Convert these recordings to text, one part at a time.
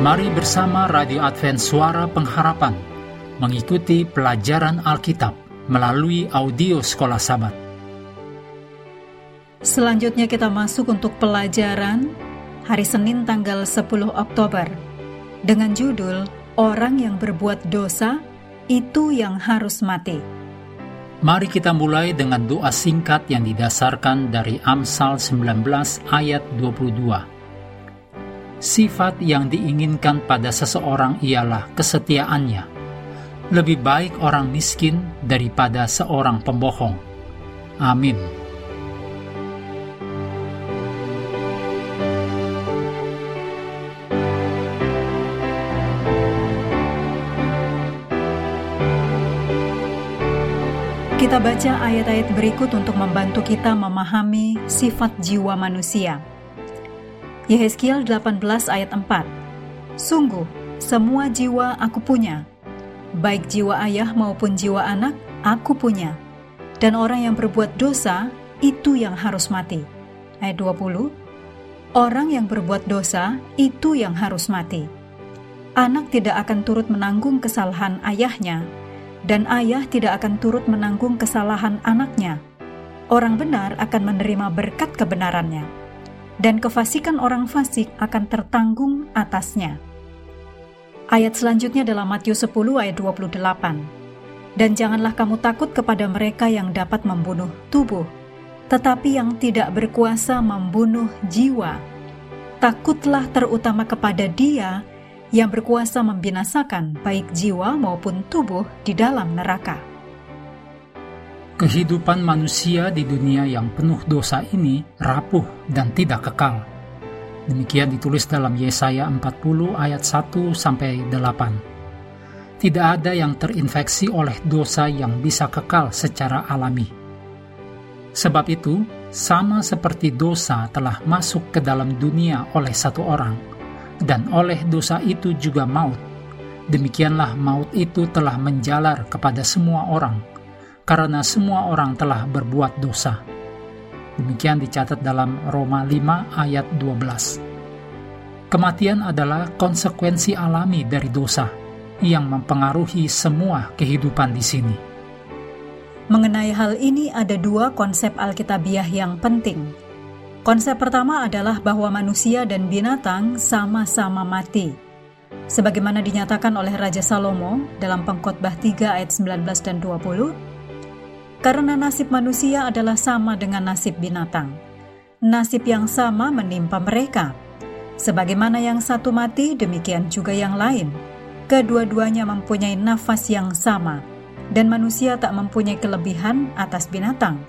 Mari bersama Radio Advent Suara Pengharapan mengikuti pelajaran Alkitab melalui audio Sekolah Sabat. Selanjutnya kita masuk untuk pelajaran hari Senin tanggal 10 Oktober dengan judul Orang yang berbuat dosa itu yang harus mati. Mari kita mulai dengan doa singkat yang didasarkan dari Amsal 19 ayat 22. Sifat yang diinginkan pada seseorang ialah kesetiaannya. Lebih baik orang miskin daripada seorang pembohong. Amin. Kita baca ayat-ayat berikut untuk membantu kita memahami sifat jiwa manusia. Yehezkiel 18 ayat 4 Sungguh, semua jiwa aku punya, baik jiwa ayah maupun jiwa anak, aku punya. Dan orang yang berbuat dosa, itu yang harus mati. Ayat 20 Orang yang berbuat dosa, itu yang harus mati. Anak tidak akan turut menanggung kesalahan ayahnya, dan ayah tidak akan turut menanggung kesalahan anaknya. Orang benar akan menerima berkat kebenarannya dan kefasikan orang fasik akan tertanggung atasnya. Ayat selanjutnya dalam Matius 10 ayat 28. Dan janganlah kamu takut kepada mereka yang dapat membunuh tubuh, tetapi yang tidak berkuasa membunuh jiwa. Takutlah terutama kepada dia yang berkuasa membinasakan baik jiwa maupun tubuh di dalam neraka kehidupan manusia di dunia yang penuh dosa ini rapuh dan tidak kekal. Demikian ditulis dalam Yesaya 40 ayat 1 sampai 8. Tidak ada yang terinfeksi oleh dosa yang bisa kekal secara alami. Sebab itu, sama seperti dosa telah masuk ke dalam dunia oleh satu orang, dan oleh dosa itu juga maut. Demikianlah maut itu telah menjalar kepada semua orang, karena semua orang telah berbuat dosa. Demikian dicatat dalam Roma 5 ayat 12. Kematian adalah konsekuensi alami dari dosa yang mempengaruhi semua kehidupan di sini. Mengenai hal ini ada dua konsep Alkitabiah yang penting. Konsep pertama adalah bahwa manusia dan binatang sama-sama mati. Sebagaimana dinyatakan oleh Raja Salomo dalam Pengkhotbah 3 ayat 19 dan 20, karena nasib manusia adalah sama dengan nasib binatang. Nasib yang sama menimpa mereka. Sebagaimana yang satu mati, demikian juga yang lain. Kedua-duanya mempunyai nafas yang sama, dan manusia tak mempunyai kelebihan atas binatang.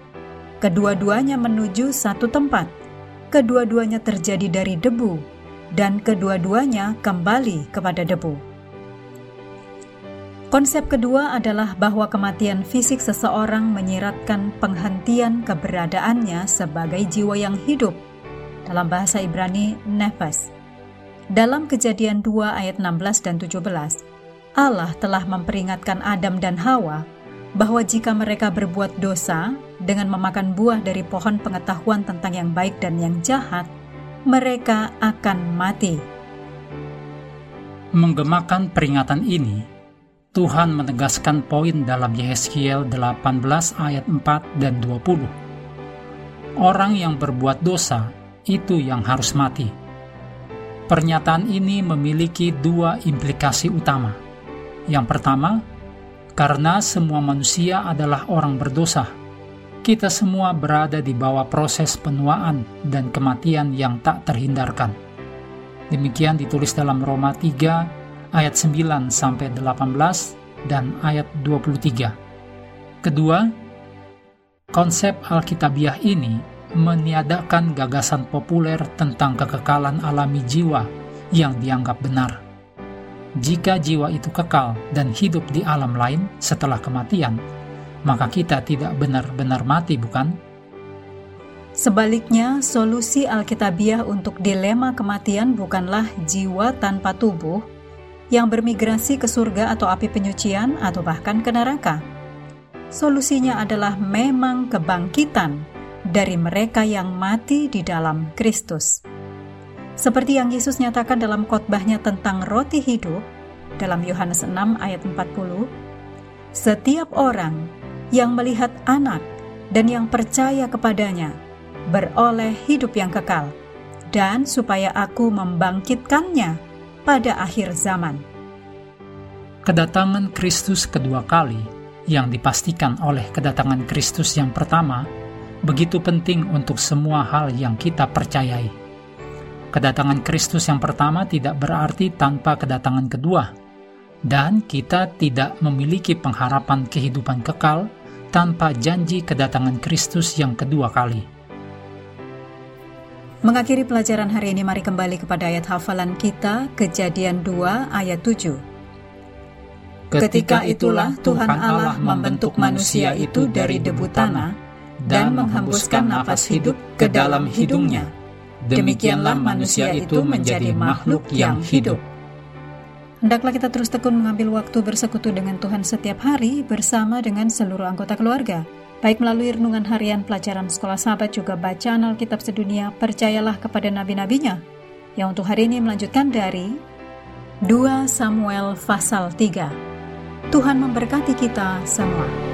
Kedua-duanya menuju satu tempat. Kedua-duanya terjadi dari debu, dan kedua-duanya kembali kepada debu. Konsep kedua adalah bahwa kematian fisik seseorang menyiratkan penghentian keberadaannya sebagai jiwa yang hidup. Dalam bahasa Ibrani, nefas. Dalam kejadian 2 ayat 16 dan 17, Allah telah memperingatkan Adam dan Hawa bahwa jika mereka berbuat dosa dengan memakan buah dari pohon pengetahuan tentang yang baik dan yang jahat, mereka akan mati. Menggemakan peringatan ini, Tuhan menegaskan poin dalam Yehezkiel 18 ayat 4 dan 20. Orang yang berbuat dosa itu yang harus mati. Pernyataan ini memiliki dua implikasi utama. Yang pertama, karena semua manusia adalah orang berdosa, kita semua berada di bawah proses penuaan dan kematian yang tak terhindarkan. Demikian ditulis dalam Roma 3 ayat 9 sampai 18 dan ayat 23. Kedua, konsep Alkitabiah ini meniadakan gagasan populer tentang kekekalan alami jiwa yang dianggap benar. Jika jiwa itu kekal dan hidup di alam lain setelah kematian, maka kita tidak benar-benar mati, bukan? Sebaliknya, solusi Alkitabiah untuk dilema kematian bukanlah jiwa tanpa tubuh, yang bermigrasi ke surga atau api penyucian atau bahkan ke neraka. Solusinya adalah memang kebangkitan dari mereka yang mati di dalam Kristus. Seperti yang Yesus nyatakan dalam khotbahnya tentang roti hidup dalam Yohanes 6 ayat 40, setiap orang yang melihat anak dan yang percaya kepadanya beroleh hidup yang kekal, dan supaya aku membangkitkannya pada akhir zaman. Kedatangan Kristus kedua kali yang dipastikan oleh kedatangan Kristus yang pertama begitu penting untuk semua hal yang kita percayai. Kedatangan Kristus yang pertama tidak berarti tanpa kedatangan kedua, dan kita tidak memiliki pengharapan kehidupan kekal tanpa janji kedatangan Kristus yang kedua kali. Mengakhiri pelajaran hari ini, mari kembali kepada ayat hafalan kita, Kejadian 2 ayat 7. Ketika itulah Tuhan Allah membentuk manusia itu dari debu tanah dan menghembuskan nafas hidup ke dalam hidungnya. Demikianlah manusia itu menjadi makhluk yang hidup. Hendaklah kita terus tekun mengambil waktu bersekutu dengan Tuhan setiap hari bersama dengan seluruh anggota keluarga. Baik melalui renungan harian pelajaran sekolah sahabat juga bacaan Alkitab sedunia, percayalah kepada nabi-nabinya. Yang untuk hari ini melanjutkan dari 2 Samuel pasal 3. Tuhan memberkati kita semua.